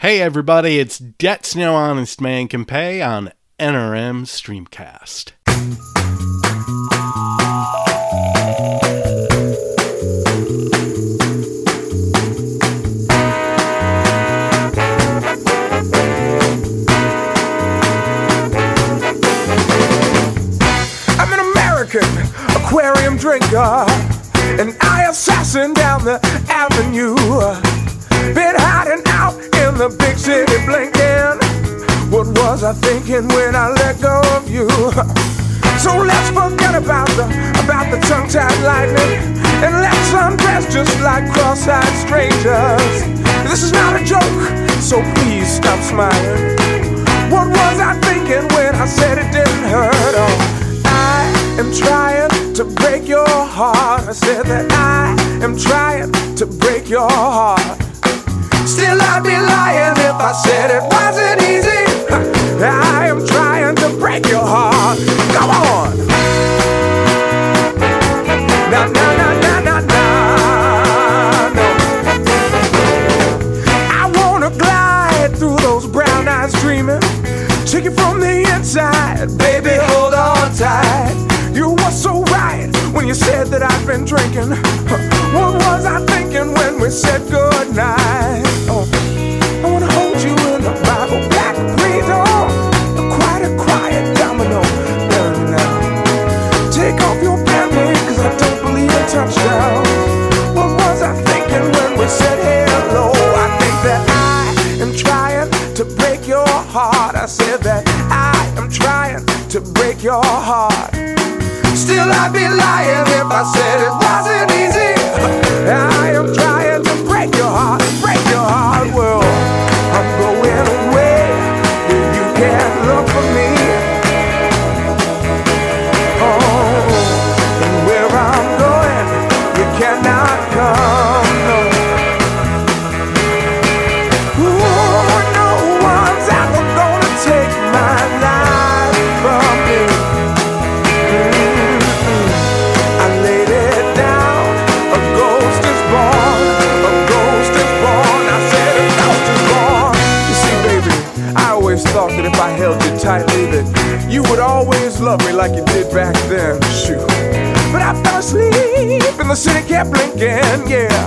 Hey everybody, it's Debts No Honest Man Can Pay on NRM Streamcast. I'm an American aquarium drinker, an eye assassin down the avenue. Been hiding out the big city blinking. What was I thinking when I let go of you? So let's forget about the about the tongue-tied lightning and let's undress just like cross-eyed strangers. This is not a joke, so please stop smiling. What was I thinking when I said it didn't hurt? Oh, I am trying to break your heart. I said that I am trying to break your heart. I'd be lying if I said it wasn't easy. I am trying to break your heart. Come on. Those brown eyes dreaming. Take it from the inside, baby, hold on tight. You were so right when you said that I've been drinking. What was I thinking when we said goodnight? What was I thinking when we said hello? I think that I am trying to break your heart. I said that I am trying to break your heart. Still, I'd be lying if I said it wasn't easy. I love me like you did back then. Shoot. But I fell asleep and the city kept blinking, yeah.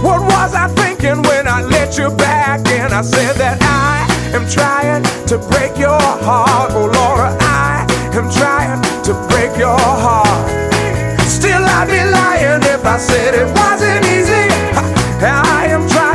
What was I thinking when I let you back in? I said that I am trying to break your heart. Oh, Laura, I am trying to break your heart. Still, I'd be lying if I said it wasn't easy. I am trying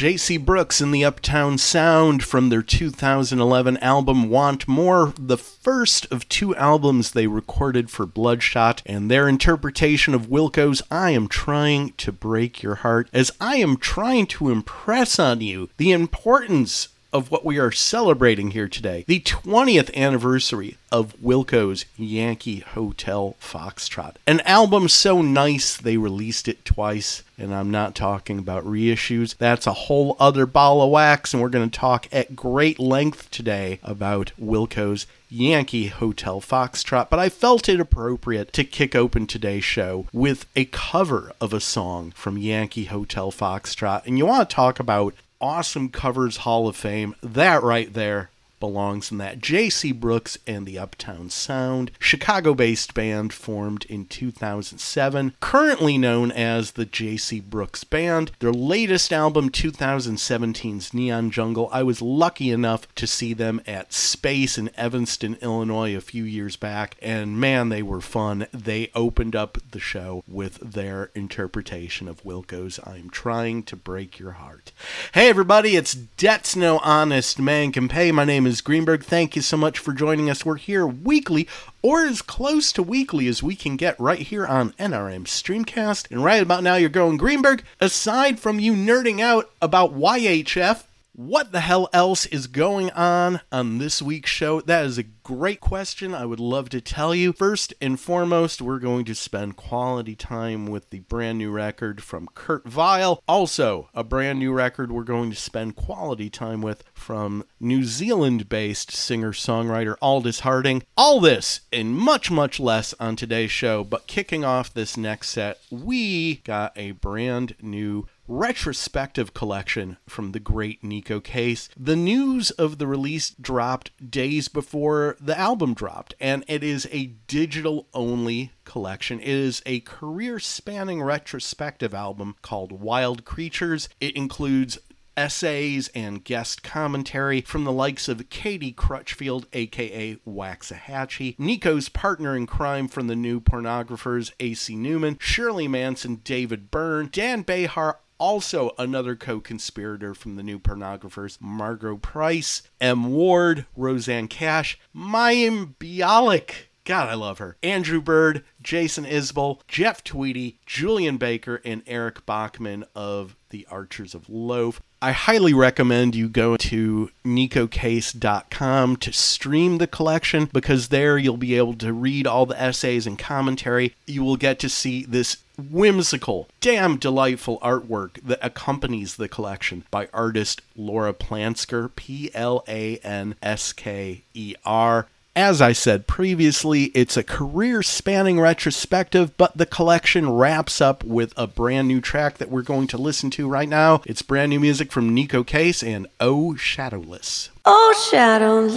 JC Brooks and the Uptown Sound from their 2011 album Want More, the first of two albums they recorded for Bloodshot, and their interpretation of Wilco's I Am Trying to Break Your Heart, as I am trying to impress on you the importance of what we are celebrating here today the 20th anniversary of Wilco's Yankee Hotel Foxtrot. An album so nice they released it twice, and I'm not talking about reissues. That's a whole other ball of wax, and we're going to talk at great length today about Wilco's Yankee Hotel Foxtrot, but I felt it appropriate to kick open today's show with a cover of a song from Yankee Hotel Foxtrot. And you want to talk about awesome covers Hall of Fame. That right there belongs in that. J.C. Brooks and the Uptown Sound, Chicago based band formed in 2007, currently known as the J.C. Brooks Band. Their latest album, 2017's Neon Jungle, I was lucky enough to see them at Space in Evanston, Illinois a few years back, and man, they were fun. They opened up the show with their interpretation of Wilco's I'm Trying to Break Your Heart. Hey, everybody, it's Debts No Honest Man Can Pay. My name is is Greenberg. Thank you so much for joining us. We're here weekly, or as close to weekly as we can get right here on NRM Streamcast. And right about now, you're going, Greenberg, aside from you nerding out about YHF, what the hell else is going on on this week's show? That is a great question. I would love to tell you. First and foremost, we're going to spend quality time with the brand new record from Kurt Vile. Also, a brand new record we're going to spend quality time with from New Zealand based singer songwriter Aldous Harding. All this and much, much less on today's show. But kicking off this next set, we got a brand new retrospective collection from the great Neko Case. The news of the release dropped days before the album dropped, and it is a digital only collection. It is a career spanning retrospective album called Wild Creatures. It includes essays and guest commentary from the likes of Katie Crutchfield, aka Waxahatchee, Neko's partner in crime from the new pornographers AC Newman, Shirley Manson, David Byrne, Dan Bejar, also another co-conspirator from the new pornographers margo price m ward rosanne cash mayim bialik God, I love her. Andrew Bird, Jason Isbell, Jeff Tweedy, Julien Baker, and Eric Bachmann of the Archers of Loaf. I highly recommend you go to nekocase.com to stream the collection because there you'll be able to read all the essays and commentary. You will get to see this whimsical, damn delightful artwork that accompanies the collection by artist Laura Plansker, P L A N S K E R. As I said previously, it's a career spanning retrospective, but the collection wraps up with a brand new track that we're going to listen to right now. It's brand new music from Neko Case and Oh Shadowless. Oh, Shadowless,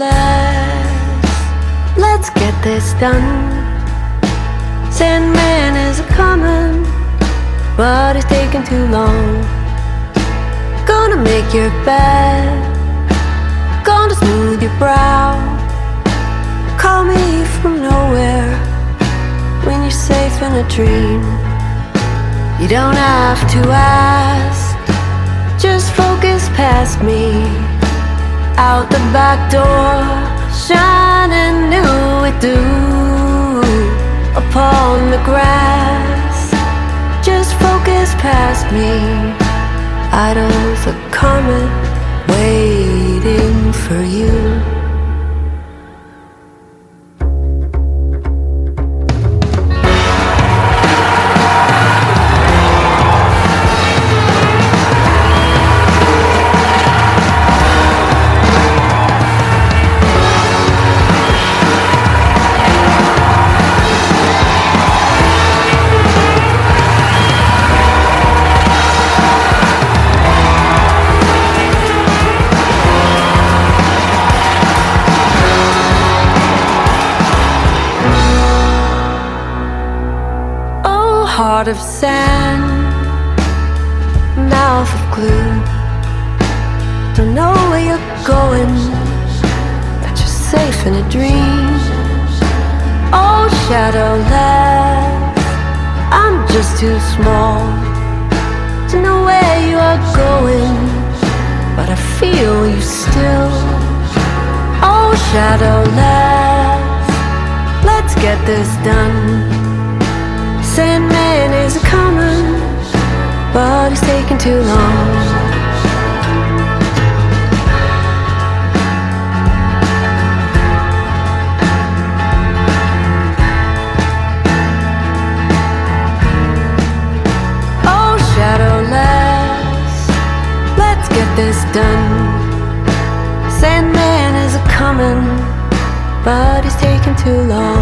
let's get this done. Sandman is a coming, but it's taking too long. Gonna make your bed, gonna smooth your brow. Call me from nowhere when you're safe in a dream. You don't have to ask, just focus past me. Out the back door, shining new with dew upon the grass. Just focus past me. Idols are coming, waiting for you. Of sand, too long. Oh, shadowless, let's get this done. Sandman is a coming, but he's taking too long.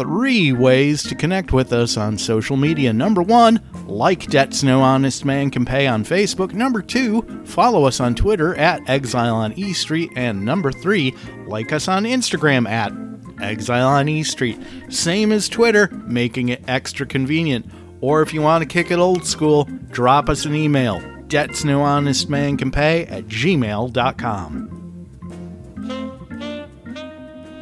Three ways to connect with us on social media. Number one, like Debts No Honest Man Can Pay on Facebook. Number two, follow us on Twitter at Exile on E Street. And number three, like us on Instagram at Exile on E Street. Same as Twitter, making it extra convenient. Or if you want to kick it old school, drop us an email. Debts No Honest Man Can Pay at gmail.com.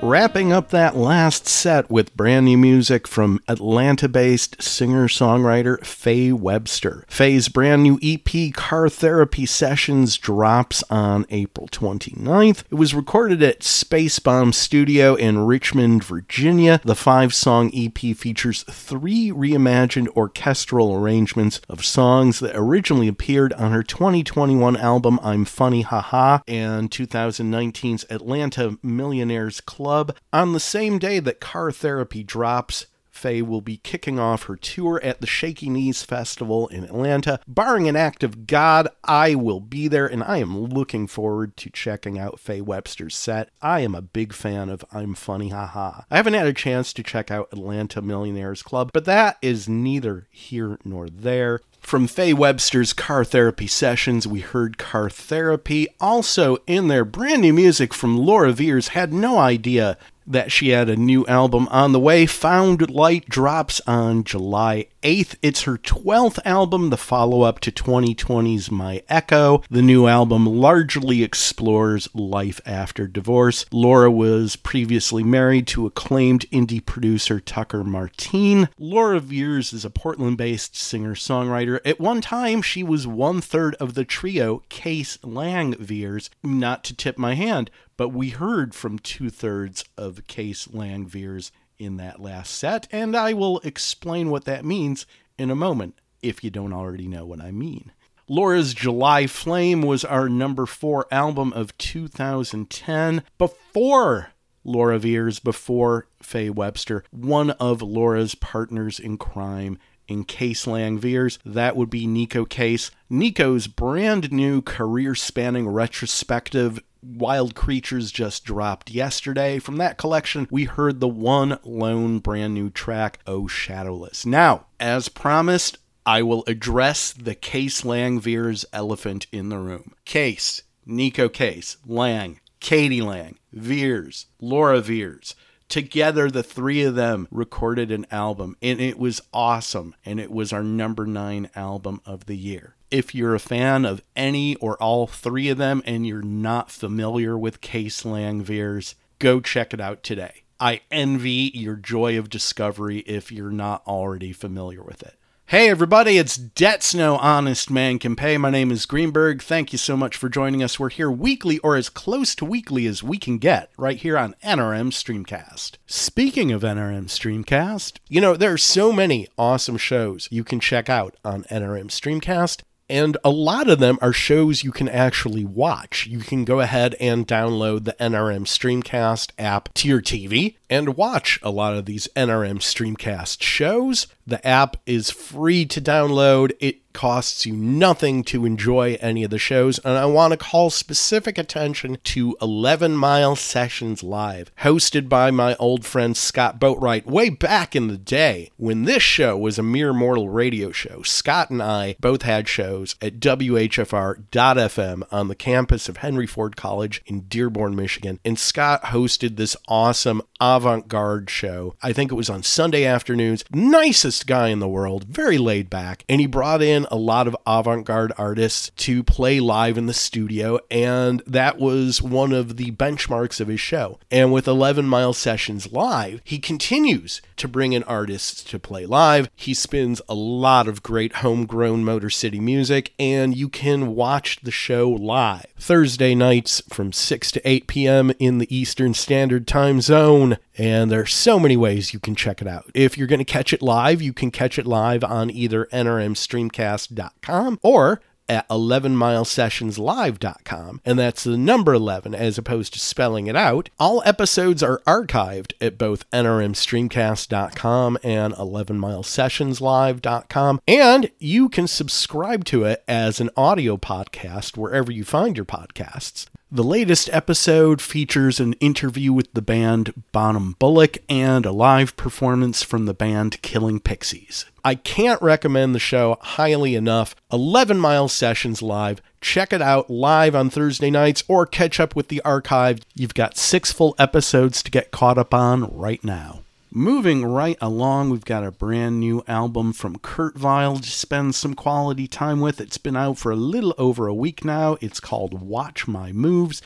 Wrapping up that last set with brand new music from Atlanta based singer songwriter Faye Webster. Faye's brand new EP, Car Therapy Sessions, drops on April 29th. It was recorded at Space Bomb Studio in Richmond, Virginia. The five song EP features three reimagined orchestral arrangements of songs that originally appeared on her 2021 album, I'm Funny Haha, and 2019's Atlanta Millionaires Club. On the same day that Car Therapy drops, Faye will be kicking off her tour at the Shaky Knees Festival in Atlanta. Barring an act of God, I will be there, and I am looking forward to checking out Faye Webster's set. I am a big fan of I'm Funny Haha. I haven't had a chance to check out Atlanta Millionaires Club, but that is neither here nor there. From Faye Webster's Car Therapy Sessions, we heard Car Therapy. Also, in their brand new music from Laura Veirs, had no idea that she had a new album on the way. Found Light drops on July 8th. It's her 12th album, the follow up to 2020's My Echo. The new album largely explores life after divorce. Laura was previously married to acclaimed indie producer Tucker Martine. Laura Veirs is a Portland based singer songwriter. At one time, she was one third of the trio Case Lang Veirs. Not to tip my hand, but we heard from two thirds of Case Lang Veirs in that last set, and I will explain what that means in a moment if you don't already know what I mean. Laura's July Flame was our number four album of 2010. Before Laura Veirs, before Faye Webster, one of Laura's partners in crime in Case Lang Veirs. That would be Neko Case. Neko's brand new career spanning retrospective Wild Creatures just dropped yesterday. From that collection, we heard the one lone brand new track, Oh Shadowless. Now, as promised, I will address the Case Lang Veirs elephant in the room. Case, Neko Case, Lang, k.d. lang, Veirs, Laura Veirs. Together, the three of them recorded an album, and it was awesome. And it was our number nine album of the year. If you're a fan of any or all three of them and you're not familiar with Case Lang Veirs, go check it out today. I envy your joy of discovery if you're not already familiar with it. Hey everybody, it's Debts No Honest Man Can Pay. My name is Greenberg. Thank you so much for joining us. We're here weekly or as close to weekly as we can get right here on NRM Streamcast. Speaking of NRM Streamcast, you know, there are so many awesome shows you can check out on NRM Streamcast. And a lot of them are shows you can actually watch. You can go ahead and download the NRM Streamcast app to your TV and watch a lot of these NRM Streamcast shows. The app is free to download. It costs you nothing to enjoy any of the shows. And I want to call specific attention to 11 Mile Sessions Live, hosted by my old friend Scott Boatwright way back in the day when this show was a mere mortal radio show. Scott and I both had shows at WHFR.FM on the campus of Henry Ford College in Dearborn, Michigan. And Scott hosted this awesome avant garde show. I think it was on Sunday afternoons. Nicest guy in the world, very laid back. And he brought in a lot of avant garde artists to play live in the studio. And that was one of the benchmarks of his show. And with 11 Mile Sessions Live, he continues to bring in artists to play live. He spins a lot of great homegrown Motor City music, and you can watch the show live Thursday nights from 6 to 8 p.m. in the Eastern Standard Time Zone. And there are so many ways you can check it out. If you're going to catch it live, you can catch it live on either NRMStreamcast.com or at 11milesessionslive.com, and that's the number 11 as opposed to spelling it out. All episodes are archived at both nrmstreamcast.com and 11milesessionslive.com, and you can subscribe to it as an audio podcast wherever you find your podcasts. The latest episode features an interview with the band Bonham Bullock and a live performance from the band Killing Pixies. I can't recommend the show highly enough. 11 Mile Sessions Live. Check it out live on Thursday nights or catch up with the archive. You've got six full episodes to get caught up on right now. Moving right along, we've got a brand new album from Kurt Vile to spend some quality time with. It's been out for a little over a week now. It's called Watch My Moves.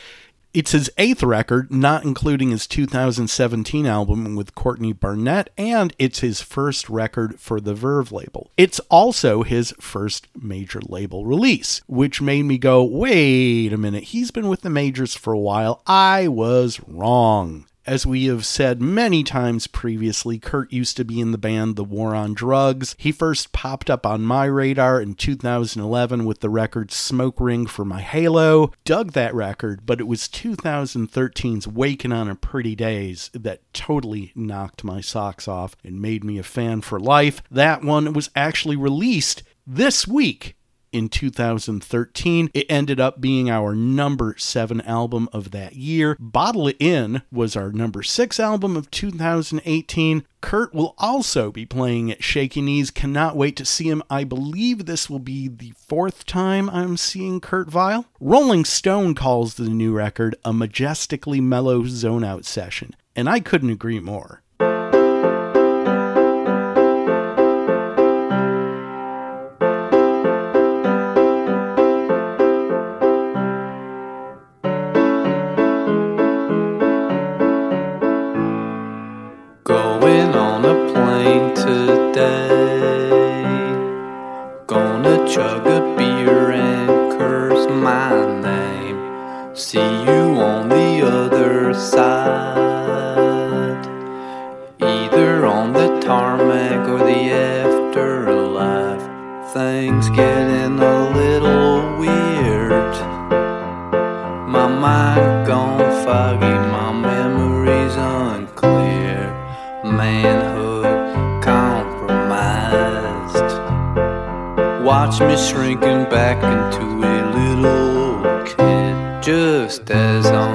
It's his eighth record, not including his 2017 album with Courtney Barnett, and it's his first record for the Verve label. It's also his first major label release, which made me go, wait a minute, he's been with the majors for a while. I was wrong. As we have said many times previously, Kurt used to be in the band The War on Drugs. He first popped up on my radar in 2011 with the record Smoke Ring for My Halo. Dug that record, but it was 2013's Waking on a Pretty Daze that totally knocked my socks off and made me a fan for life. That one was actually released this week in 2013. It ended up being our number seven album of that year. Bottle It In was our number six album of 2018. Kurt will also be playing at Shaky Knees. Cannot wait to see him. I believe this will be the fourth time I'm seeing Kurt Vile. Rolling Stone calls the new record a majestically mellow zone out session, and I couldn't agree more. watch me shrinking back into a little kid. Just as I'm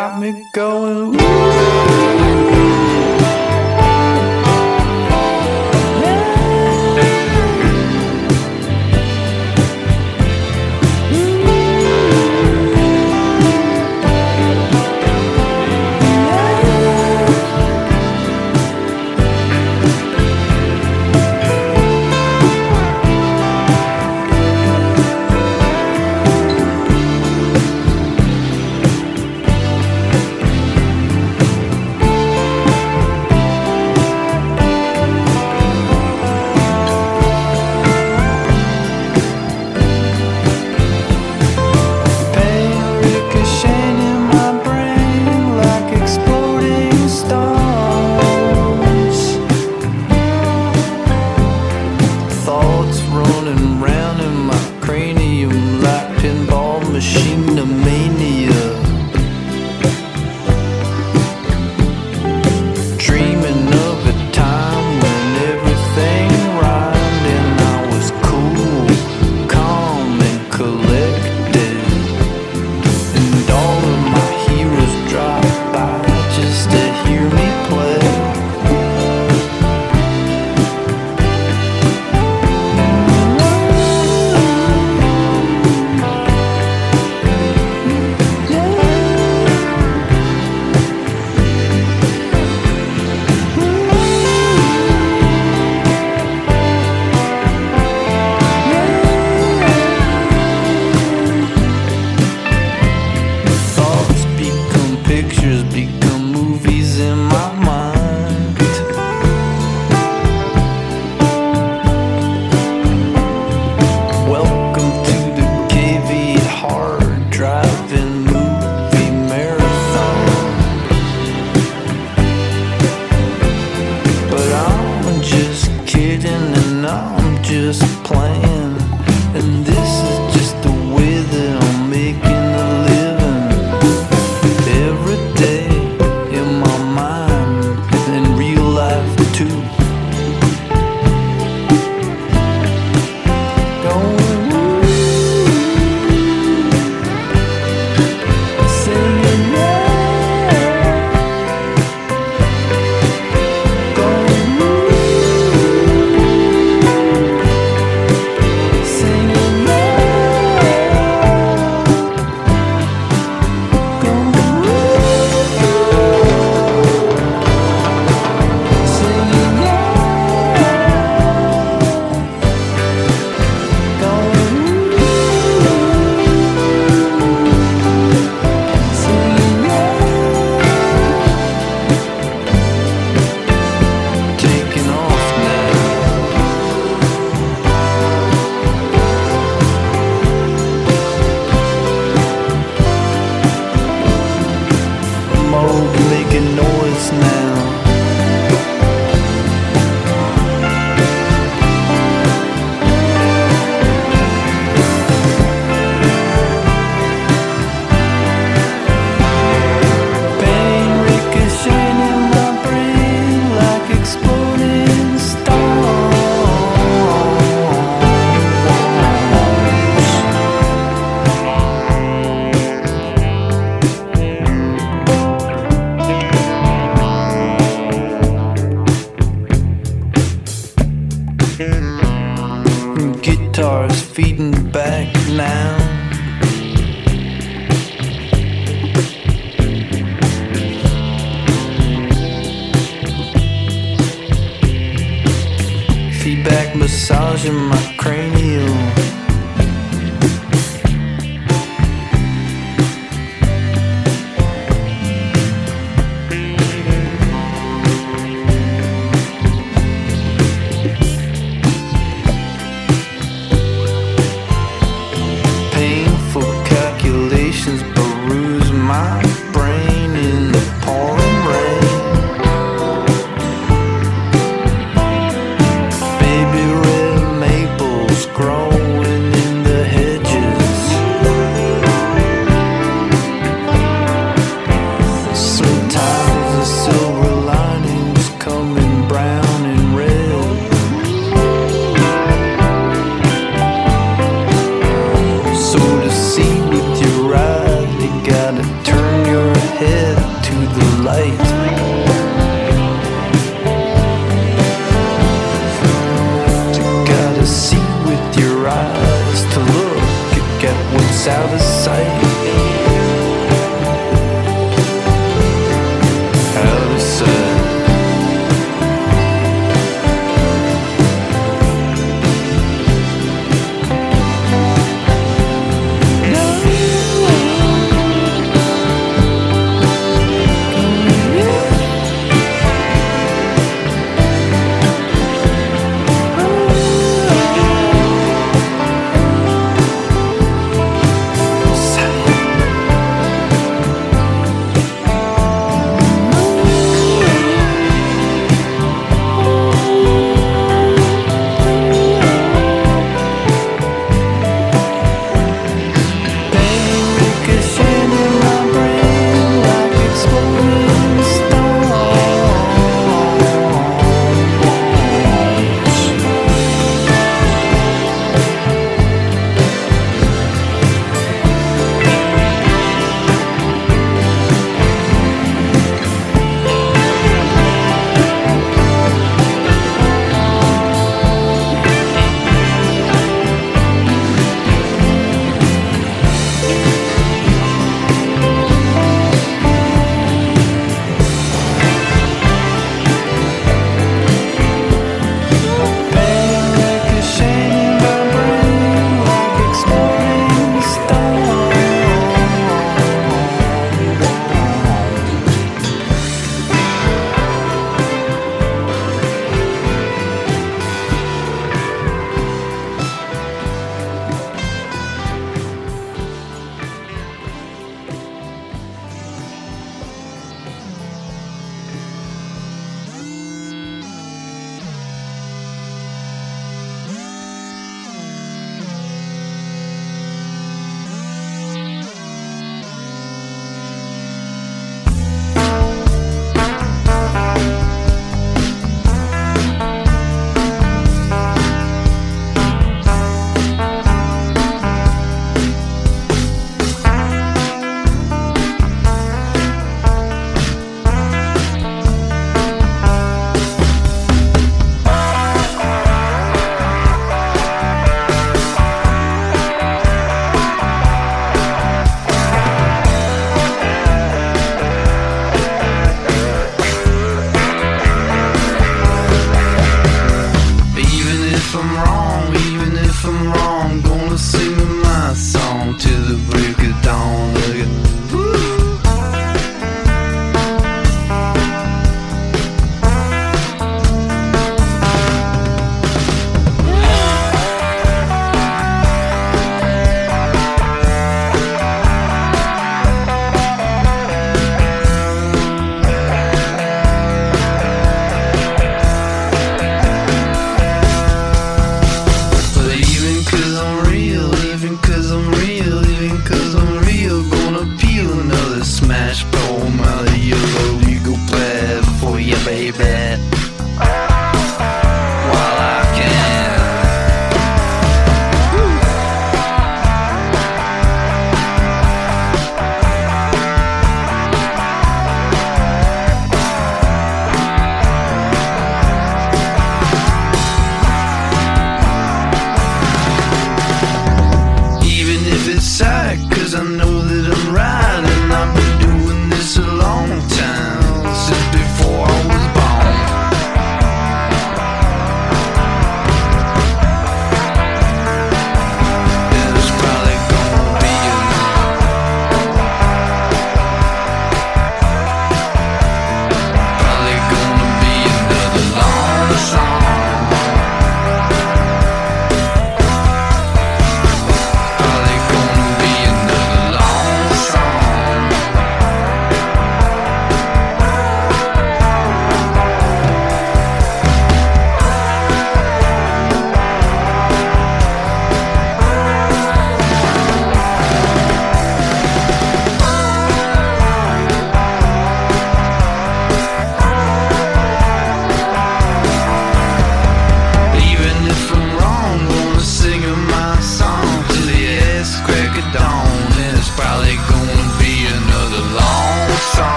got me going. Ooh.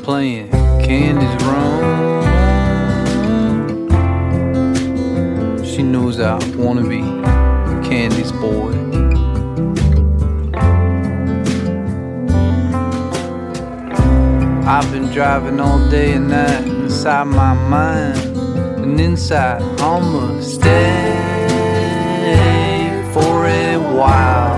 playing. Candy's wrong. She knows I wanna be Candy's boy. I've been driving all day and night inside my mind and inside almost stay for a while.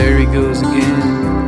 there he goes again.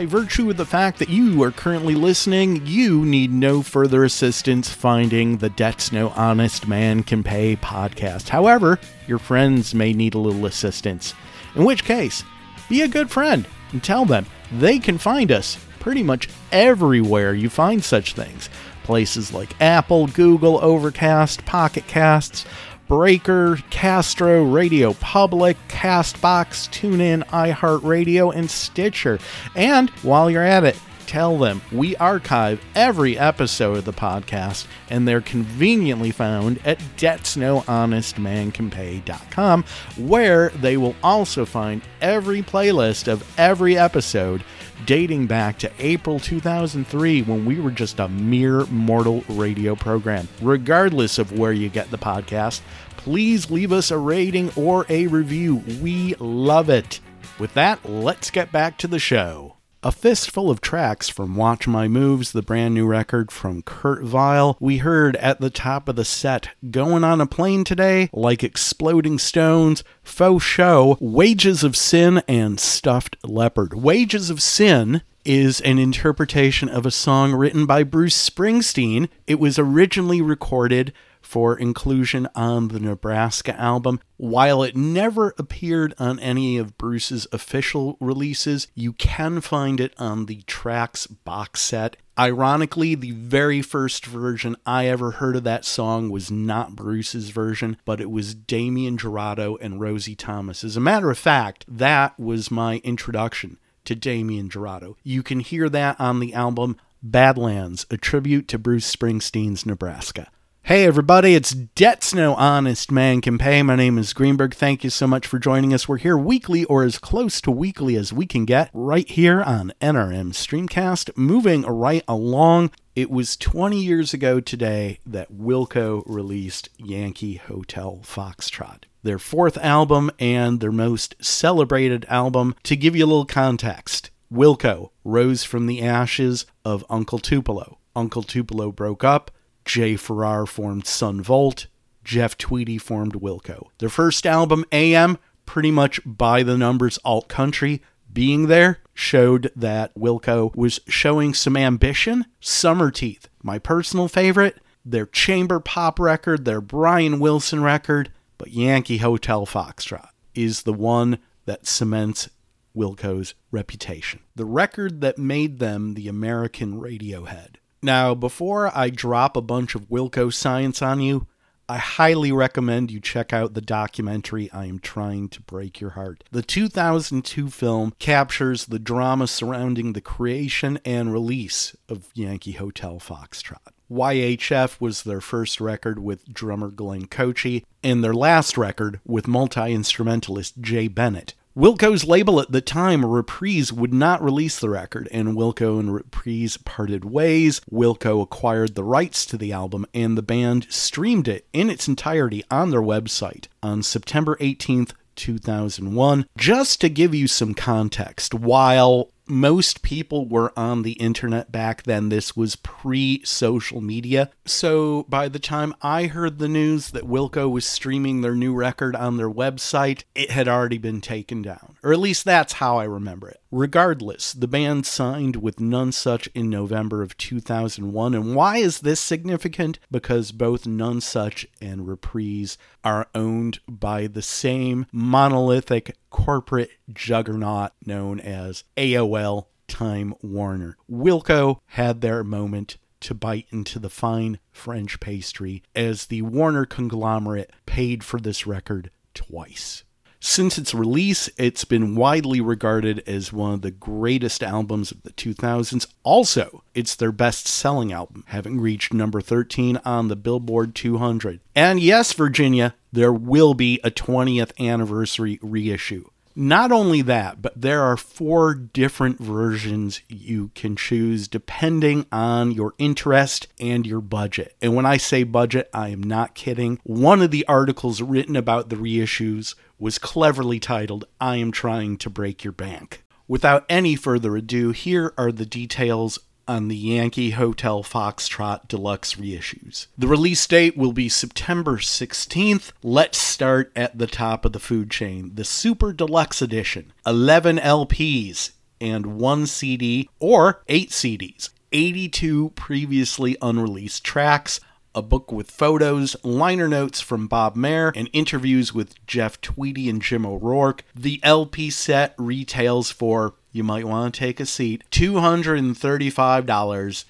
By virtue of the fact that you are currently listening, you need no further assistance finding the Debts No Honest Man Can Pay podcast. However, your friends may need a little assistance. In which case, be a good friend and tell them they can find us pretty much everywhere you find such things. Places like Apple, Google, Overcast, Pocket Casts, Breaker, Castro, Radio Public, Castbox, TuneIn, iHeartRadio, and Stitcher. And while you're at it, tell them we archive every episode of the podcast and they're conveniently found at debtsnohonestmancanpay.com where they will also find every playlist of every episode dating back to April 2003 when we were just a mere mortal radio program. Regardless of where you get the podcast, please leave us a rating or a review. We love it. With that, let's get back to the show. A fistful of tracks from Watch My Moves, the brand new record from Kurt Vile. We heard at the top of the set, Going on a Plane Today, like Exploding Stones, Fo Sho, Wages of Sin, and Stuffed Leopard. Wages of Sin is an interpretation of a song written by Bruce Springsteen. It was originally recorded for inclusion on the Nebraska album. While it never appeared on any of Bruce's official releases, you can find it on the Tracks box set. Ironically, the very first version I ever heard of that song was not Bruce's version, but it was Damien Jurado and Rosie Thomas. As a matter of fact, that was my introduction to Damien Jurado. You can hear that on the album Badlands, a tribute to Bruce Springsteen's Nebraska. Hey everybody, it's Debts No Honest Man Can Pay. My name is Greenberg. Thank you so much for joining us. We're here weekly or as close to weekly as we can get right here on NRM Streamcast. Moving right along, it was 20 years ago today that Wilco released Yankee Hotel Foxtrot. Their fourth album and their most celebrated album. To give you a little context, Wilco rose from the ashes of Uncle Tupelo. Uncle Tupelo broke up. Jay Farrar formed Son Volt. Jeff Tweedy formed Wilco. Their first album, AM, pretty much by the numbers alt country. Being there showed that Wilco was showing some ambition. Summerteeth, my personal favorite. Their chamber pop record, their Brian Wilson record, but Yankee Hotel Foxtrot is the one that cements Wilco's reputation. The record that made them the American Radiohead. Now, before I drop a bunch of Wilco science on you, I highly recommend you check out the documentary I Am Trying to Break Your Heart. The 2002 film captures the drama surrounding the creation and release of Yankee Hotel Foxtrot. YHF was their first record with drummer Glenn Kotche, and their last record with multi instrumentalist Jay Bennett. Wilco's label at the time, Reprise, would not release the record, and Wilco and Reprise parted ways. Wilco acquired the rights to the album, and the band streamed it in its entirety on their website on September 18th, 2001. Just to give you some context, while most people were on the internet back then. This was pre social media. So by the time I heard the news that Wilco was streaming their new record on their website, it had already been taken down. Or at least that's how I remember it. Regardless, the band signed with Nonesuch in November of 2001. And why is this significant? Because both Nonesuch and Reprise are owned by the same monolithic corporate juggernaut known as AOL Time Warner. Wilco had their moment to bite into the fine French pastry as the Warner conglomerate paid for this record twice. Since its release, it's been widely regarded as one of the greatest albums of the 2000s. Also, it's their best selling album, having reached number 13 on the Billboard 200. And yes, Virginia, there will be a 20th anniversary reissue. Not only that, but there are four different versions you can choose depending on your interest and your budget. And when I say budget, I am not kidding. One of the articles written about the reissues was cleverly titled, I Am Trying to Break Your Bank. Without any further ado, here are the details on the Yankee Hotel Foxtrot Deluxe reissues. The release date will be September 16th. Let's start at the top of the food chain. The Super Deluxe Edition, 11 LPs, and one CD, or eight CDs. 82 previously unreleased tracks, a book with photos, liner notes from Bob Mehr, and interviews with Jeff Tweedy and Jim O'Rourke. The LP set retails for, you might want to take a seat, $235.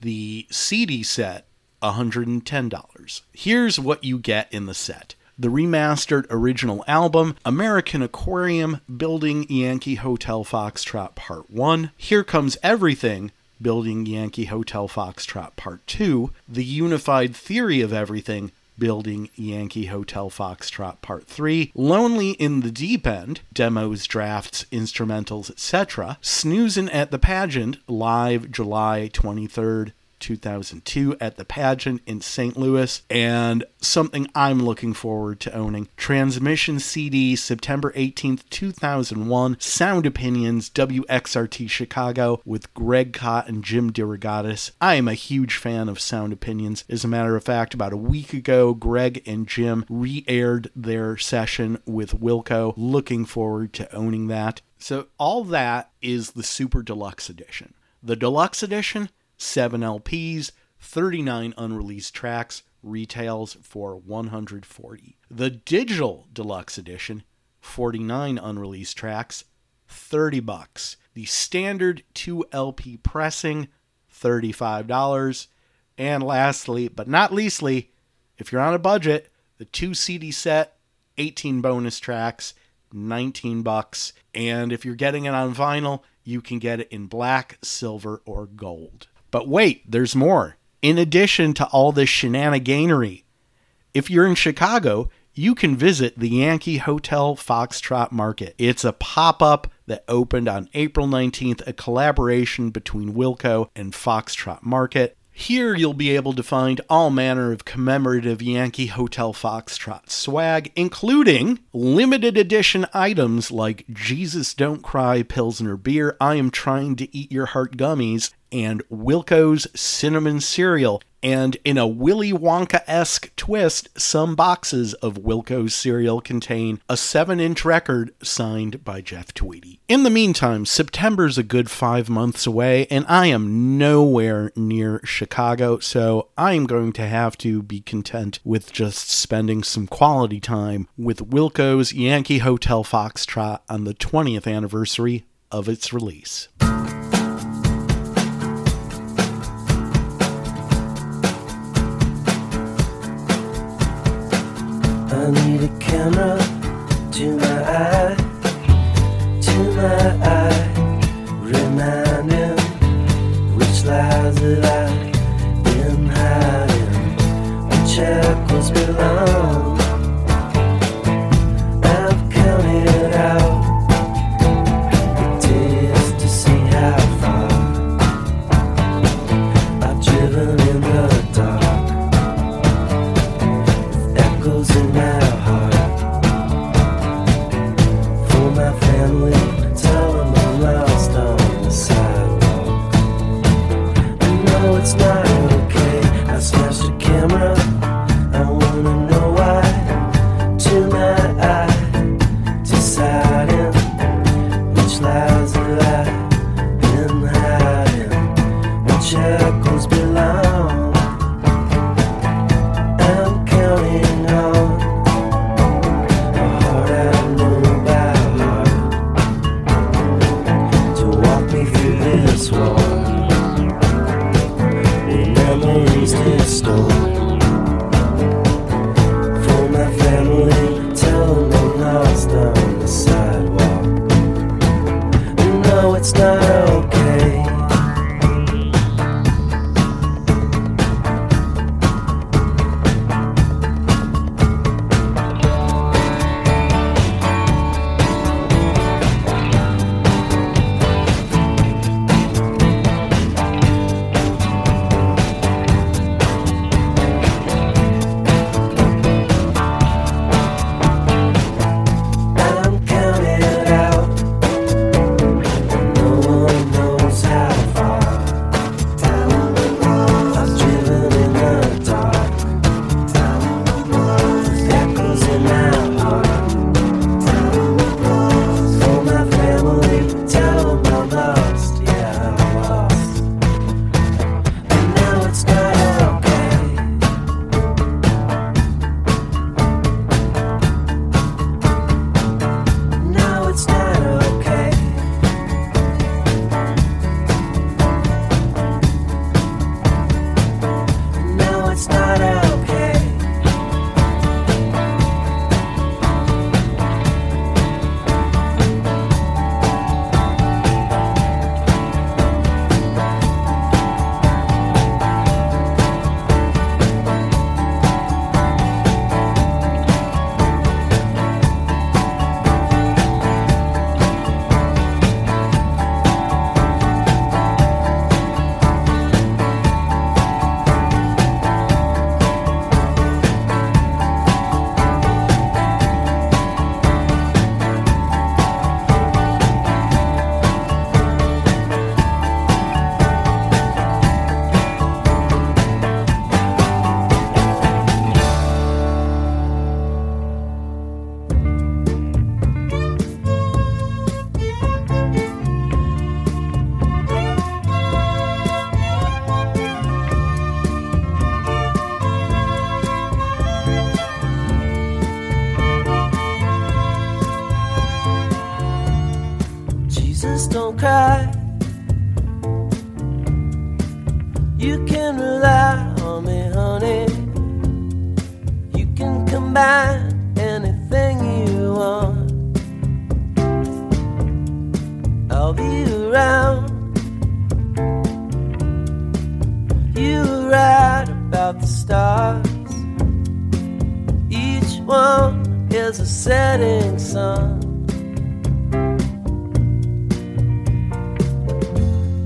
The CD set, $110. Here's what you get in the set the remastered original album, American Aquarium, Building Yankee Hotel Foxtrot Part 1, Here Comes Everything, Building Yankee Hotel Foxtrot Part 2, The Unified Theory of Everything, Building Yankee Hotel Foxtrot Part 3, Lonely in the Deep End, demos, drafts, instrumentals, etc., Snoozin' at the Pageant, live July 23rd, 2002 at the pageant in St. Louis, and something I'm looking forward to owning. Transmission CD, September 18th, 2001. Sound Opinions, WXRT Chicago with Greg Kot and Jim DeRogatis. I am a huge fan of Sound Opinions. As a matter of fact, about a week ago, Greg and Jim re aired their session with Wilco. Looking forward to owning that. So, all that is the Super Deluxe Edition. The Deluxe Edition 7 LPs, 39 unreleased tracks, retails for 140. The digital deluxe edition, 49 unreleased tracks, 30 bucks. The standard 2 LP pressing, $35. And lastly, but not leastly, if you're on a budget, the 2 CD set, 18 bonus tracks, 19 bucks. And if you're getting it on vinyl, you can get it in black, silver, or gold. But wait, there's more. In addition to all this shenaniganery, if you're in Chicago, you can visit the Yankee Hotel Foxtrot Market. It's a pop up that opened on April 19th, a collaboration between Wilco and Foxtrot Market. Here you'll be able to find all manner of commemorative Yankee Hotel Foxtrot swag, including limited edition items like Jesus Don't Cry Pilsner Beer, I Am Trying to Eat Your Heart Gummies, and Wilco's Cinnamon Cereal. And in a Willy Wonka esque twist, some boxes of Wilco's cereal contain a 7 inch record signed by Jeff Tweedy. In the meantime, September's a good five months away, and I am nowhere near Chicago, so I am going to have to be content with just spending some quality time with Wilco's Yankee Hotel Foxtrot on the 20th anniversary of its release. I need a camera to my eye, to my eye, reminding which lies that I've been hiding, what shackles belong.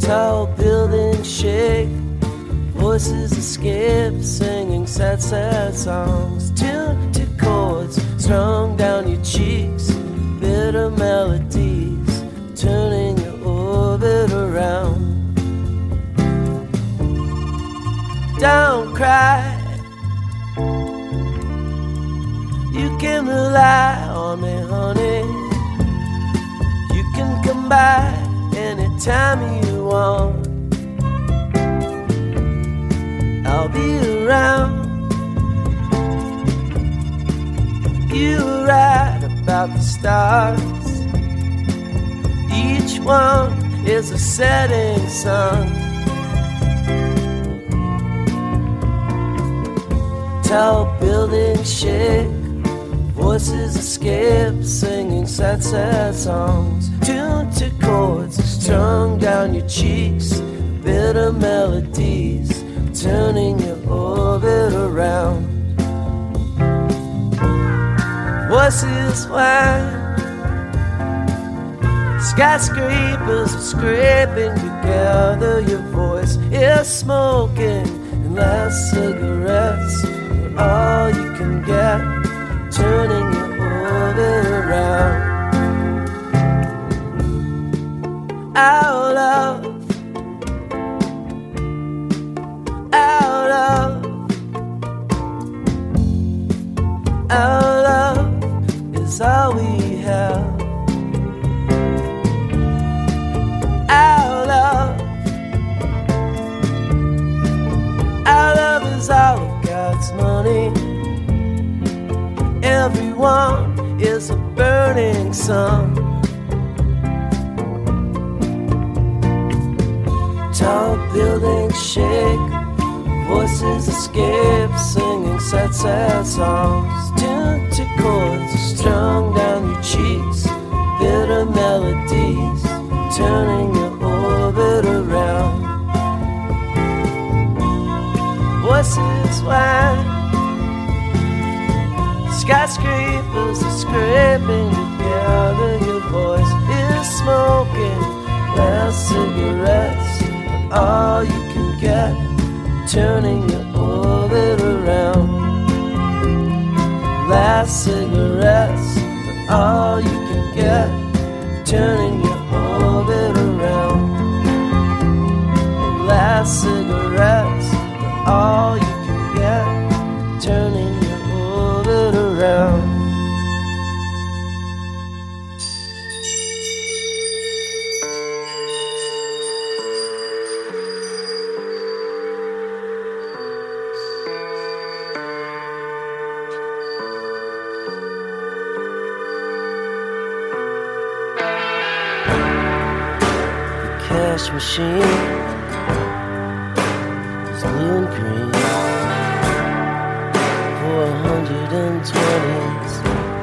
Tall buildings shake, voices escape, singing sad, sad songs. Tuned to chords strung down your cheeks, bitter melodies, turning your orbit around. Don't cry. You can rely on me, honey. You can come by anytime you want. I'll be around. You right about the stars. Each one is a setting sun. Tall buildings shake, voices escape, singing sad, sad songs. Tuned to chords strung down your cheeks, bitter melodies, turning your orbit around. Voices whine, skyscrapers are scraping together. Your voice is smoking, and last cigarettes are all you can get, turning Our love, our love, our love is all we have. Our love, our love is all of God's money. Everyone is a burning sun. Tall buildings shake, voices escape, singing sad, sad songs. Tuned to chords strung down your cheeks, bitter melodies, turning your orbit around. Voices whine, skyscrapers are scraping together. Your voice is smoking, last cigarettes all you can get, turning your orbit around. Last cigarettes are all you can get, turning your orbit around. Last cigarettes are all you can get, turning machine is blue and green for a and twenties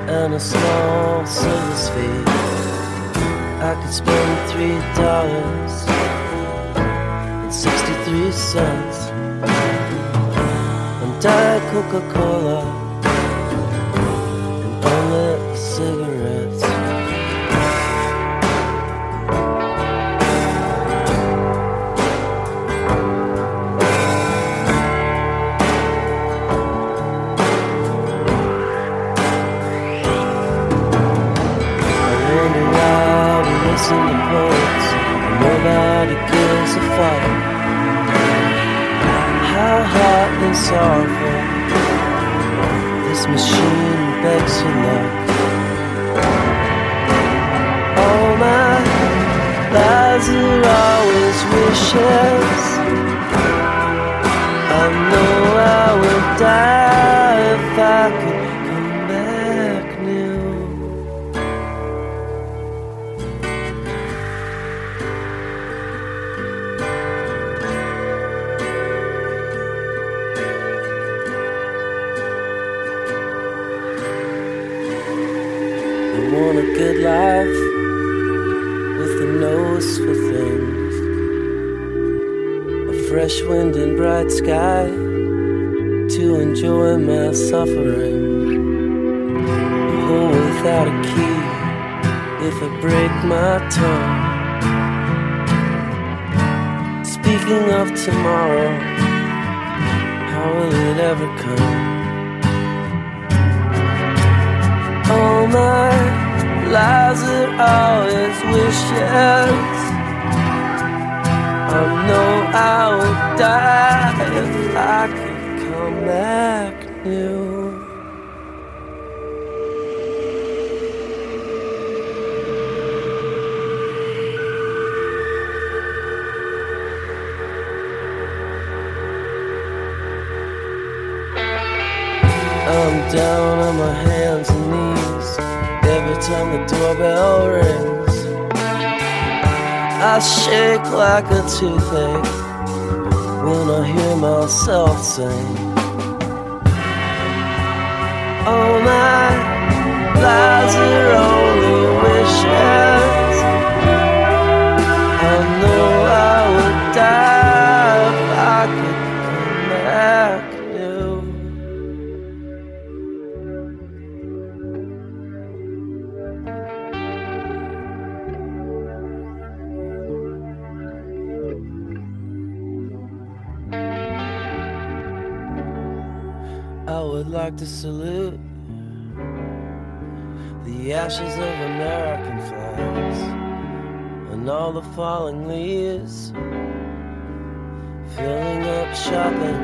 and a small service fee. I could spend three dollars and sixty-three cents on Diet Coca-Cola hot wind and bright sky to enjoy my suffering. A hole without a key if I break my tongue. Speaking of tomorrow, how will it ever come? All my lies are always wishes. I'm no I would die if I could come back new. I'm down on my hands and knees every time the doorbell rings. I shake like a toothache when I hear myself sing. Oh, my lies are only wishes. ashes of American flags and all the falling leaves, filling up shopping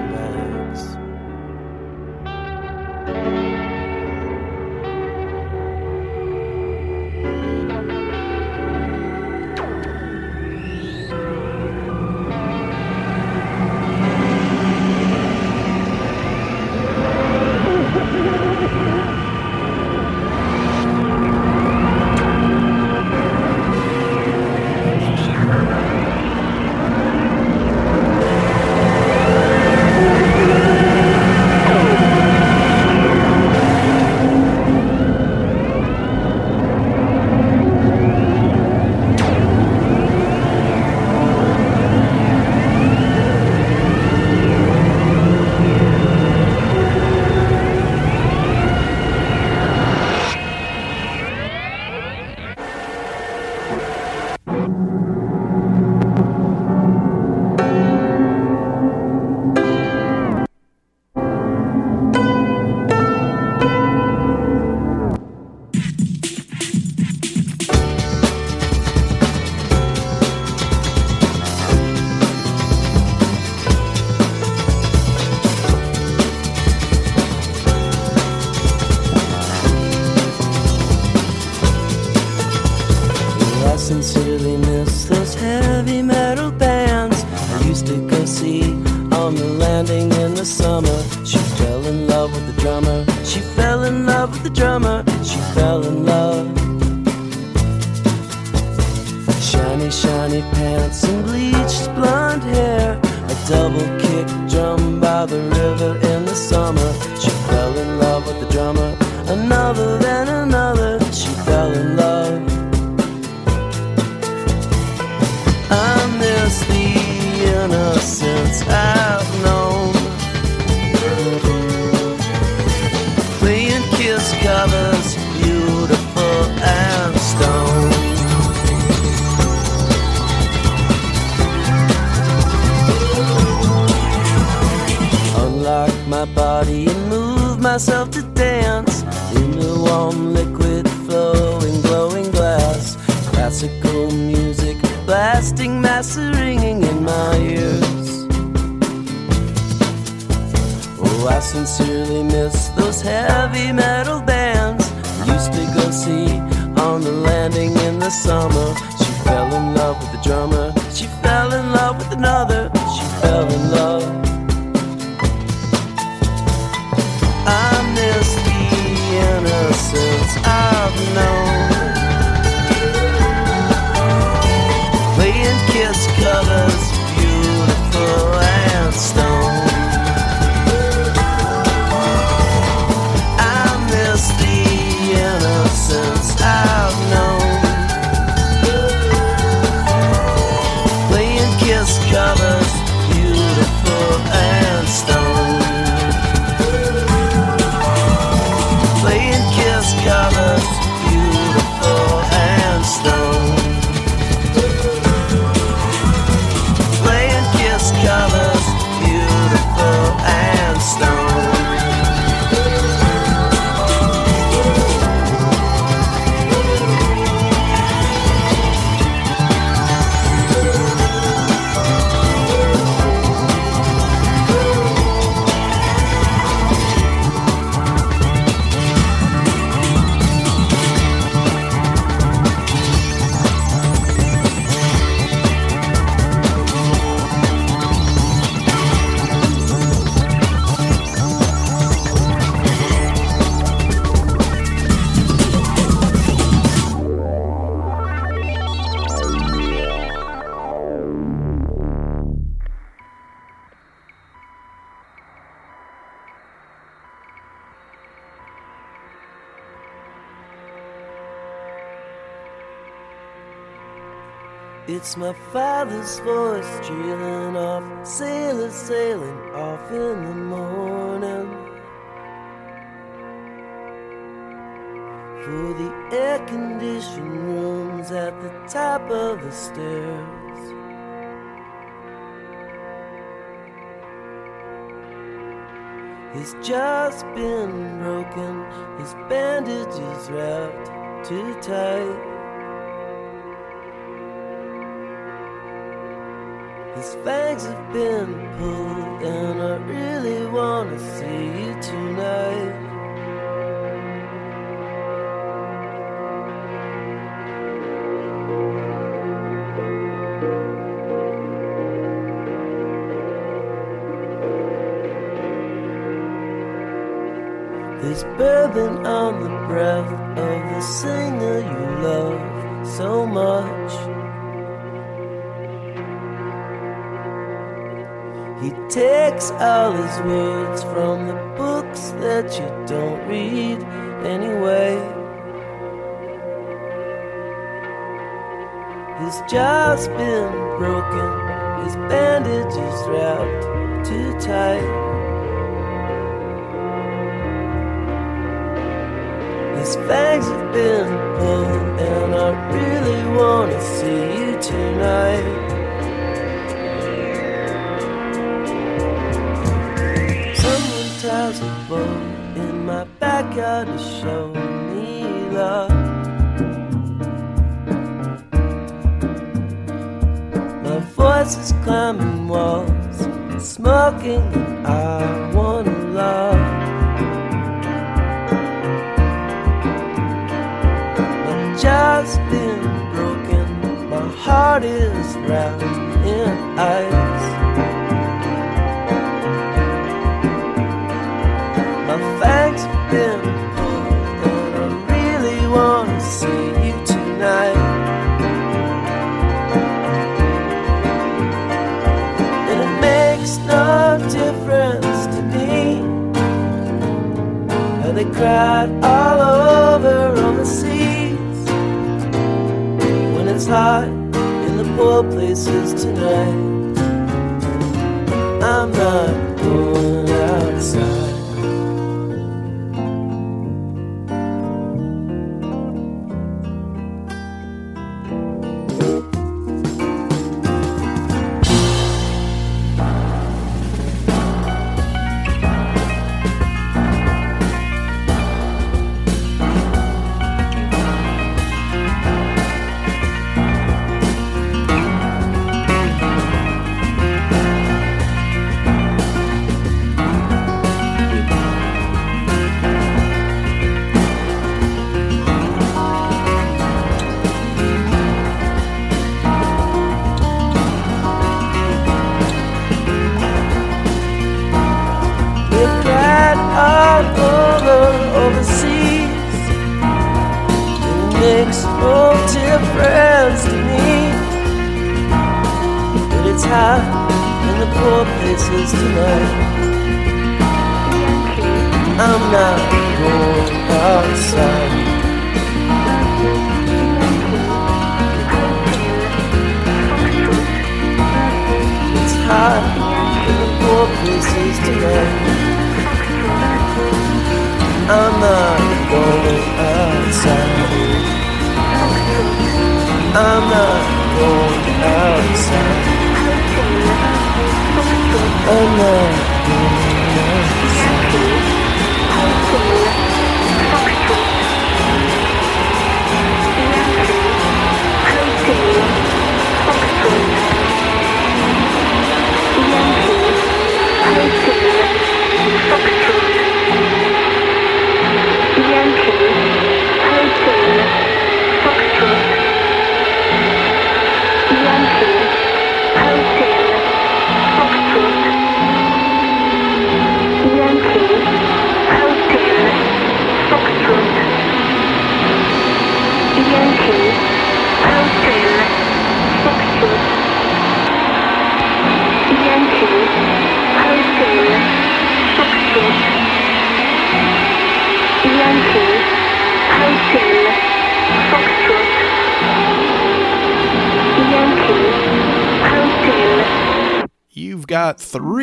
It's my father's voice trailing off, sailors sailing off in the morning. For the air conditioned rooms at the top of the stairs. He's just been broken, his bandages wrapped too tight. His fangs have been pulled, and I really wanna see you tonight. There's bourbon on the breath of the singer you love so much. He takes all his words from the books that you don't read anyway. He's just been broken, his bandages wrapped too tight. His fangs have been pulled, and I really wanna see you tonight. Someone a bow in my backyard to show me love. My voice is climbing walls, smoking, and I wanna love. I've just been broken, my heart is wrapped in ice. Fangs have been pulled, and I really wanna see you tonight. And it makes no difference to me how they cried all over on the seas when it's hot in the poor places tonight. I'm not going outside.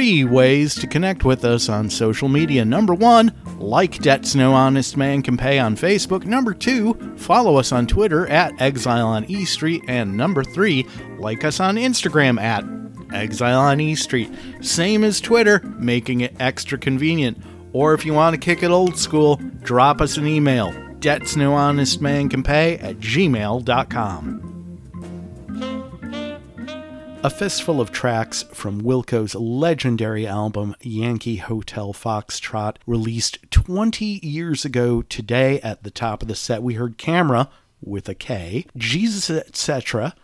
Three ways to connect with us on social media. Number one, like Debts No Honest Man Can Pay on Facebook. Number two, follow us on Twitter at Exile on E Street. And number three, like us on Instagram at Exile on E Street. Same as Twitter, making it extra convenient. Or if you want to kick it old school, drop us an email. Debts no honest man can pay at gmail.com. A fistful of tracks from Wilco's legendary album Yankee Hotel Foxtrot, released 20 years ago today. At the top of the set, we heard Kamera with a K, Jesus, etc.,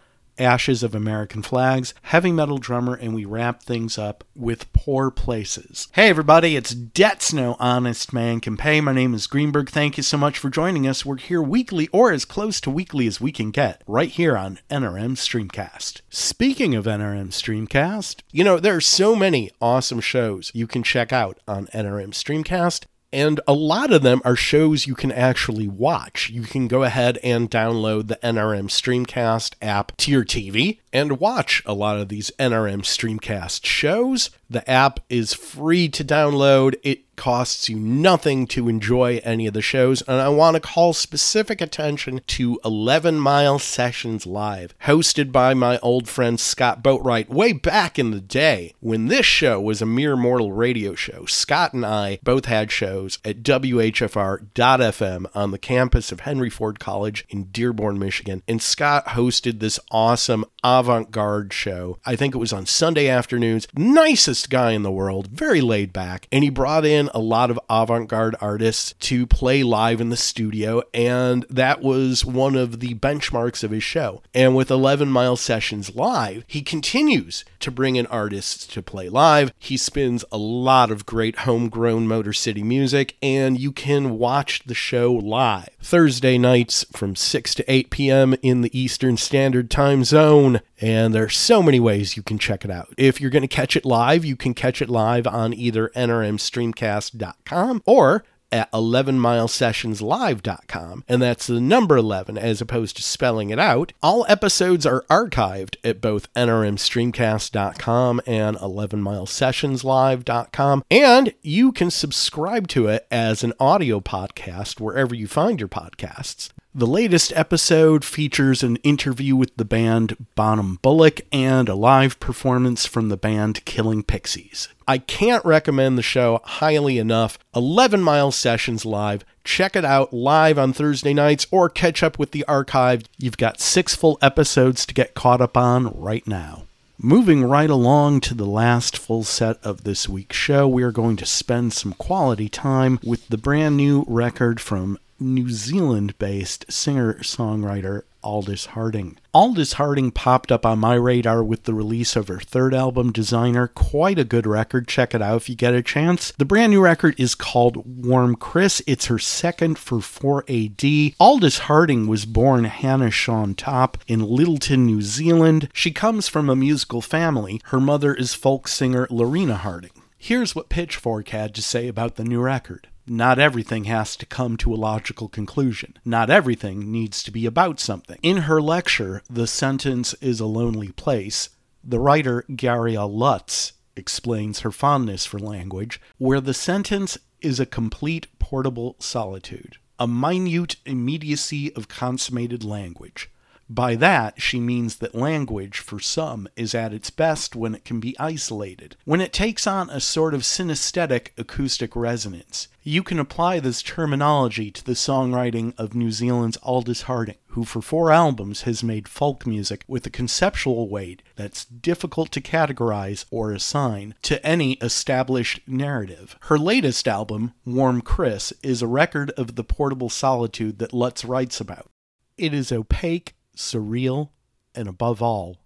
Ashes of American Flags, Heavy Metal Drummer, and we wrap things up with Poor Places. Hey everybody, it's Debts No Honest Man Can Pay. My name is Greenberg. Thank you so much for joining us. We're here weekly, or as close to weekly as we can get, right here on NRM Streamcast. Speaking of NRM Streamcast, you know, there are so many awesome shows you can check out on NRM Streamcast. And a lot of them are shows you can actually watch. You can go ahead and download the NRM Streamcast app to your TV and watch a lot of these NRM Streamcast shows. The app is free to download. It costs you nothing to enjoy any of the shows. And I want to call specific attention to 11 Mile Sessions Live, hosted by my old friend Scott Boatwright way back in the day when this show was a mere mortal radio show. Scott and I both had shows at WHFR.FM on the campus of Henry Ford College in Dearborn, Michigan. And Scott hosted this awesome avant garde show. I think it was on Sunday afternoons. Nicest guy in the world, very laid back. And he brought in a lot of avant garde artists to play live in the studio. And that was one of the benchmarks of his show. And with 11 Mile Sessions Live, he continues to bring in artists to play live. He spins a lot of great homegrown Motor City music, and you can watch the show live Thursday nights from 6 to 8 p.m. in the Eastern Standard Time Zone. And there are so many ways you can check it out. If you're going to catch it live, you can catch it live on either nrmstreamcast.com or at 11milesessionslive.com, and that's the number 11 as opposed to spelling it out. All episodes are archived at both nrmstreamcast.com and 11milesessionslive.com, and you can subscribe to it as an audio podcast wherever you find your podcasts. The latest episode features an interview with the band Bonham Bullock and a live performance from the band Killing Pixies. I can't recommend the show highly enough. 11 Mile Sessions Live. Check it out live on Thursday nights or catch up with the archive. You've got six full episodes to get caught up on right now. Moving right along to the last full set of this week's show, we are going to spend some quality time with the brand new record from New Zealand based singer songwriter Aldous Harding. Aldous Harding popped up on my radar with the release of her third album, Designer. Quite a good record. Check it out if you get a chance. The brand new record is called Warm Chris. It's her second for 4AD. Aldous Harding was born Hannah Sian Topp in Lyttelton, New Zealand. She comes from a musical family. Her mother is folk singer Lorina Harding. Here's what Pitchfork had to say about the new record. Not everything has to come to a logical conclusion. Not everything needs to be about something. In her lecture, The Sentence is a Lonely Place, the writer Gary Lutz explains her fondness for language, where the sentence is a complete portable solitude, a minute immediacy of consummated language. By that, she means that language, for some, is at its best when it can be isolated, when it takes on a sort of synesthetic acoustic resonance. You can apply this terminology to the songwriting of New Zealand's Aldous Harding, who for four albums has made folk music with a conceptual weight that's difficult to categorize or assign to any established narrative. Her latest album, Warm Chris, is a record of the portable solitude that Lutz writes about. It is opaque, surreal, and above all,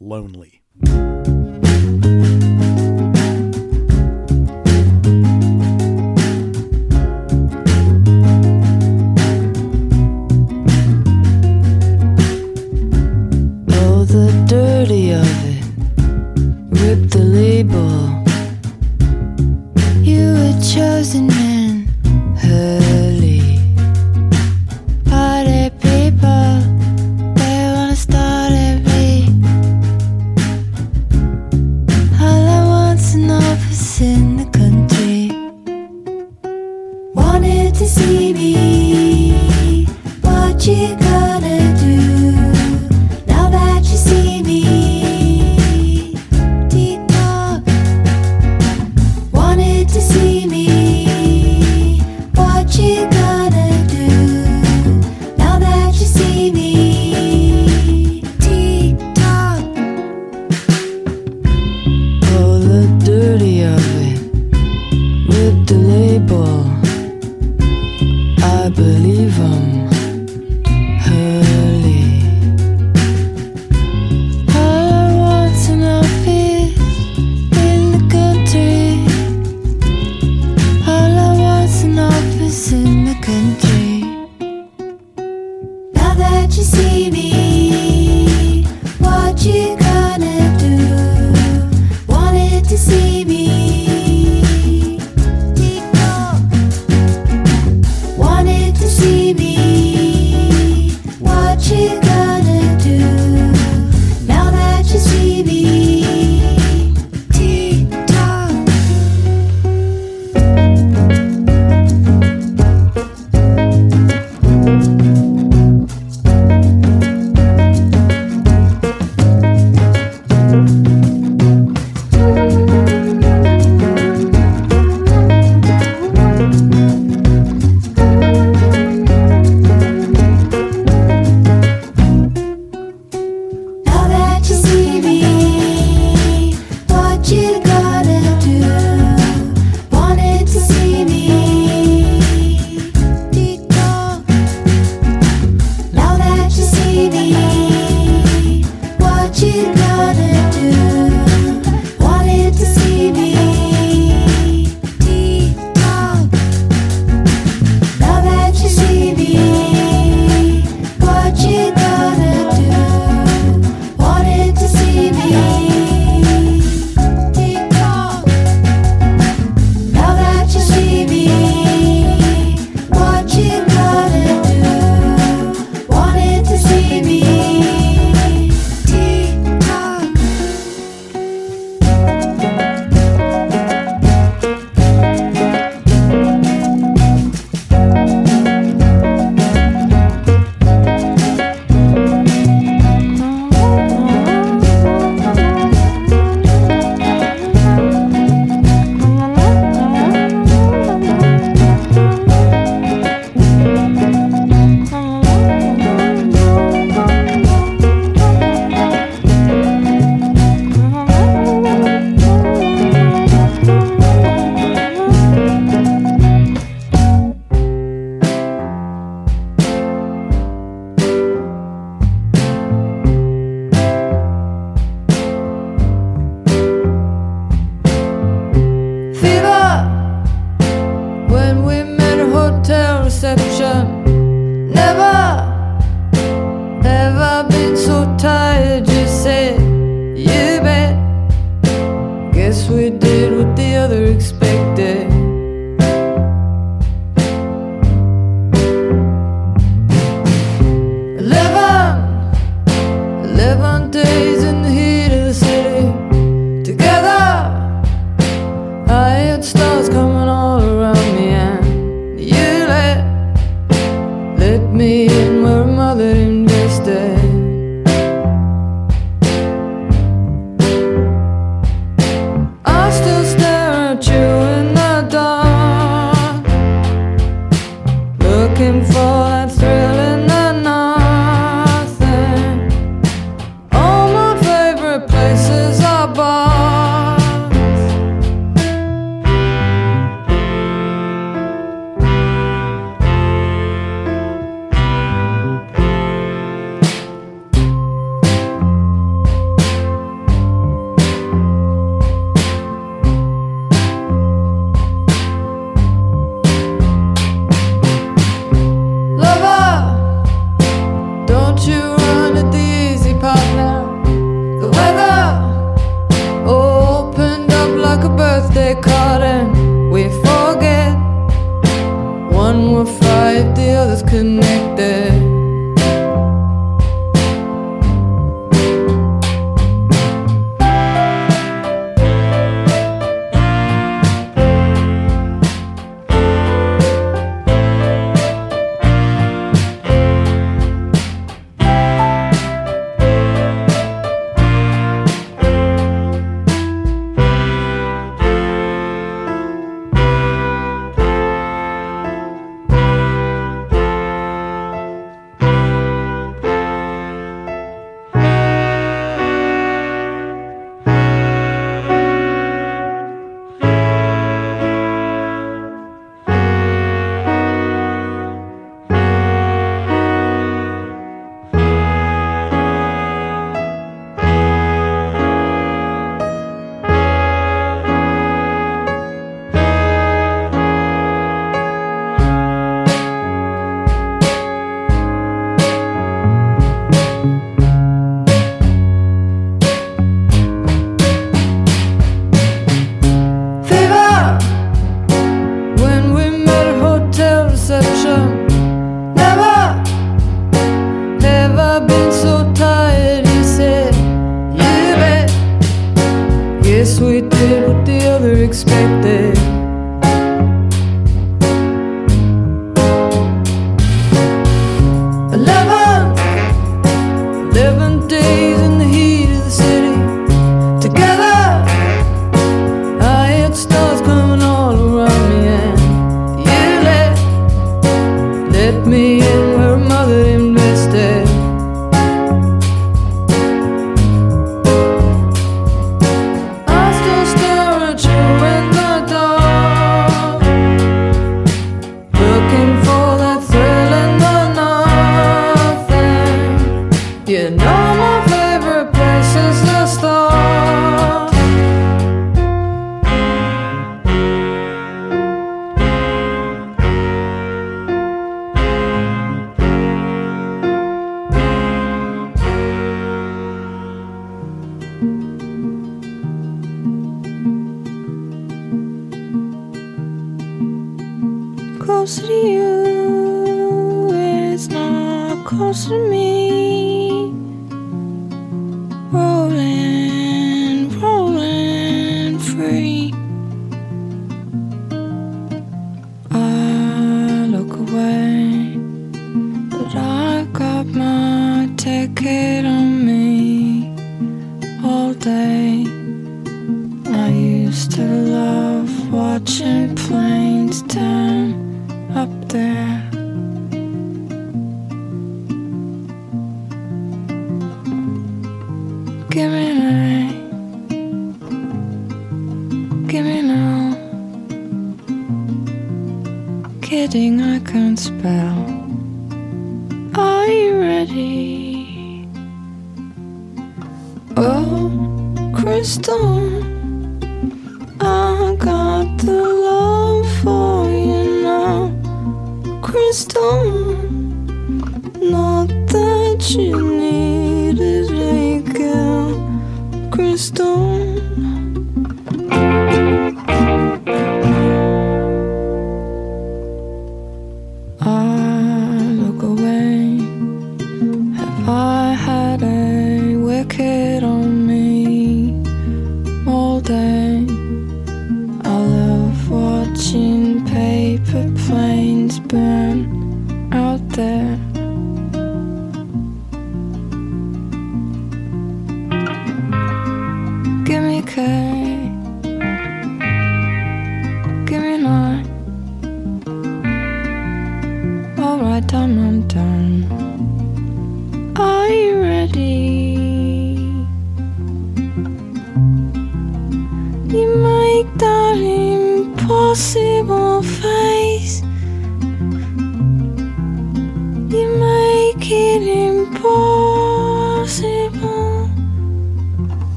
lonely. Oh, the dirty of it.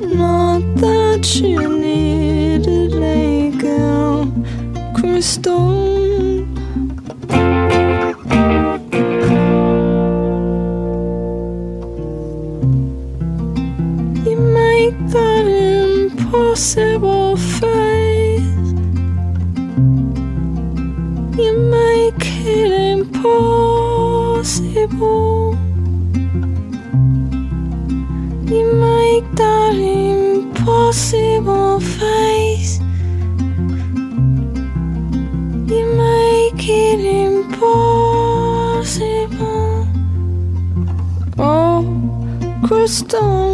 Not that she needed a girl, crystal. You make that impossible face. You make it impossible. stone.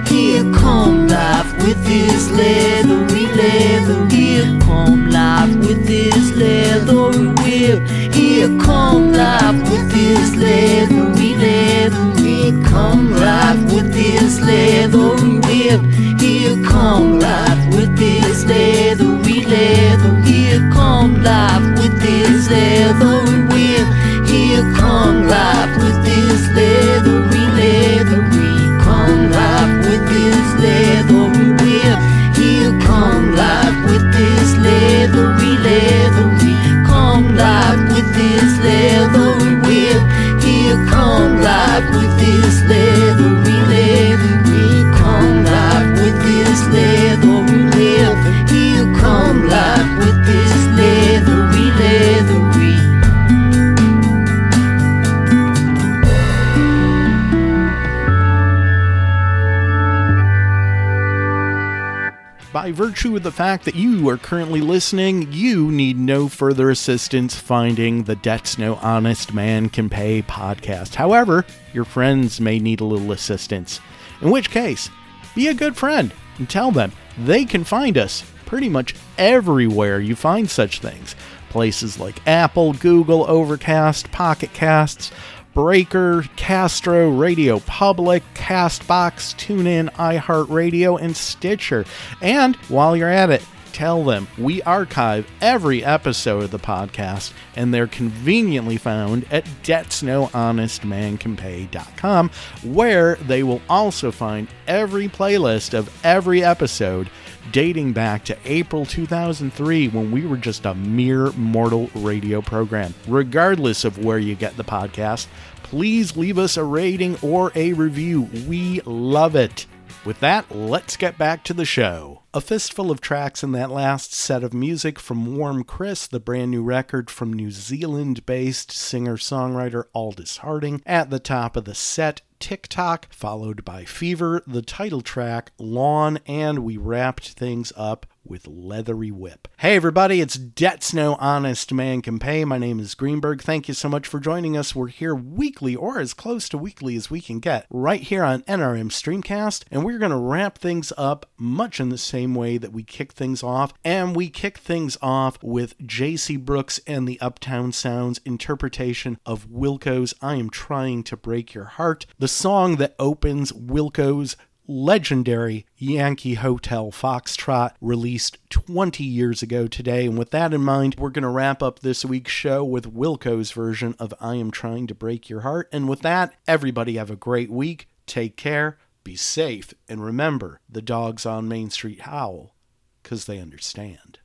Here come life with this leathery, leathery. Here come life with this leathery whip. Here come life with this leathery, leathery. Here come life with this leathery whip. Here come life with this leathery, leathery. Here come life with this leathery whip. Here come life leathery. Come life with this leathery whip. Here come life with this By virtue of the fact that you are currently listening, you need no further assistance finding the Debts No Honest Man Can Pay podcast. However, your friends may need a little assistance. In which case, be a good friend and tell them they can find us pretty much everywhere you find such things. Places like Apple, Google, Overcast, Pocket Casts, Breaker, Castro, Radio Public, Castbox, TuneIn, iHeartRadio, and Stitcher. And while you're at it, tell them we archive every episode of the podcast and they're conveniently found at debtsnohonestmancanpay.com where they will also find every playlist of every episode dating back to April 2003 when we were just a mere mortal radio program. Regardless of where you get the podcast, please leave us a rating or a review. We love it. With that, let's get back to the show. A fistful of tracks in that last set of music from Warm Chris, the brand new record from New Zealand based singer songwriter Aldous Harding. At the top of the set, Tick Tock, followed by Fever, the title track, Lawn, and we wrapped things up with Leathery Whip. Hey everybody, it's Debts No Honest Man Can Pay. My name is Greenberg. Thank you so much for joining us. We're here weekly, or as close to weekly as we can get, right here on NRM Streamcast, and we're going to wrap things up much in the same way that we kick things off. And we kick things off with JC Brooks and the Uptown Sounds interpretation of Wilco's I Am Trying to Break Your Heart, the song that opens Wilco's legendary Yankee Hotel Foxtrot released 20 years ago today. And with that in mind, we're going to wrap up this week's show with Wilco's version of I Am Trying to Break Your Heart. And with that, everybody have a great week. Take care, be safe, and remember the dogs on Main Street howl because they understand.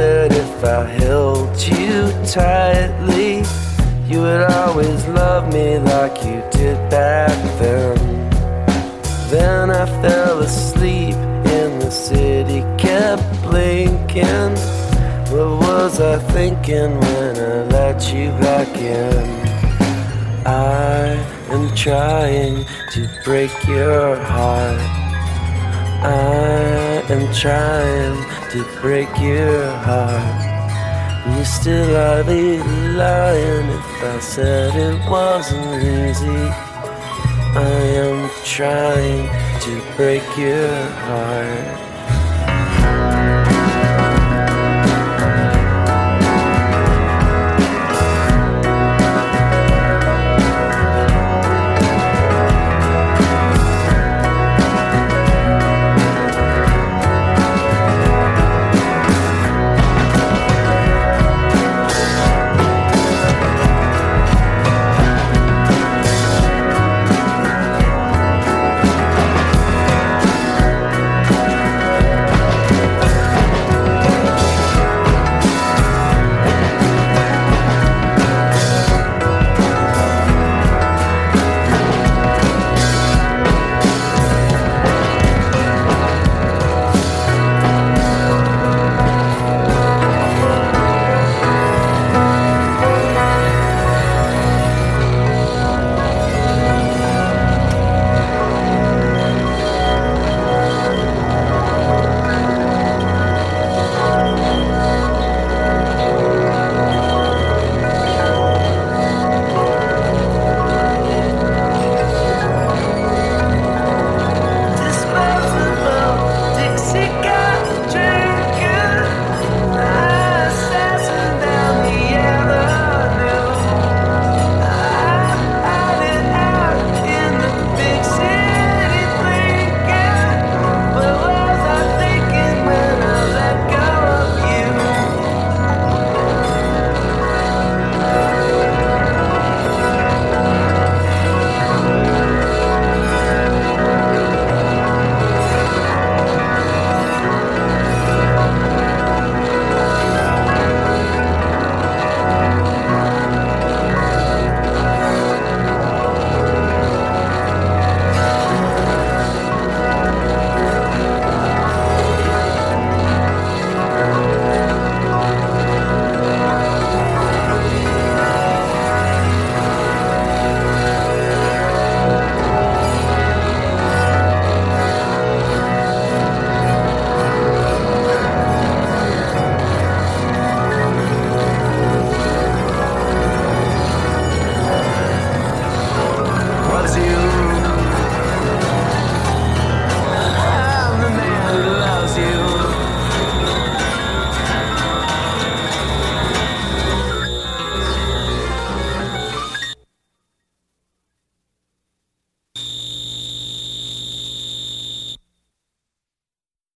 That if I held you tightly, you would always love me like you did back then. Then I fell asleep in the city, kept blinking. What was I thinking when I let you back in? I am trying to break your heart. I am trying to break your heart. You still I'd be lying if I said it wasn't easy. I am trying to break your heart.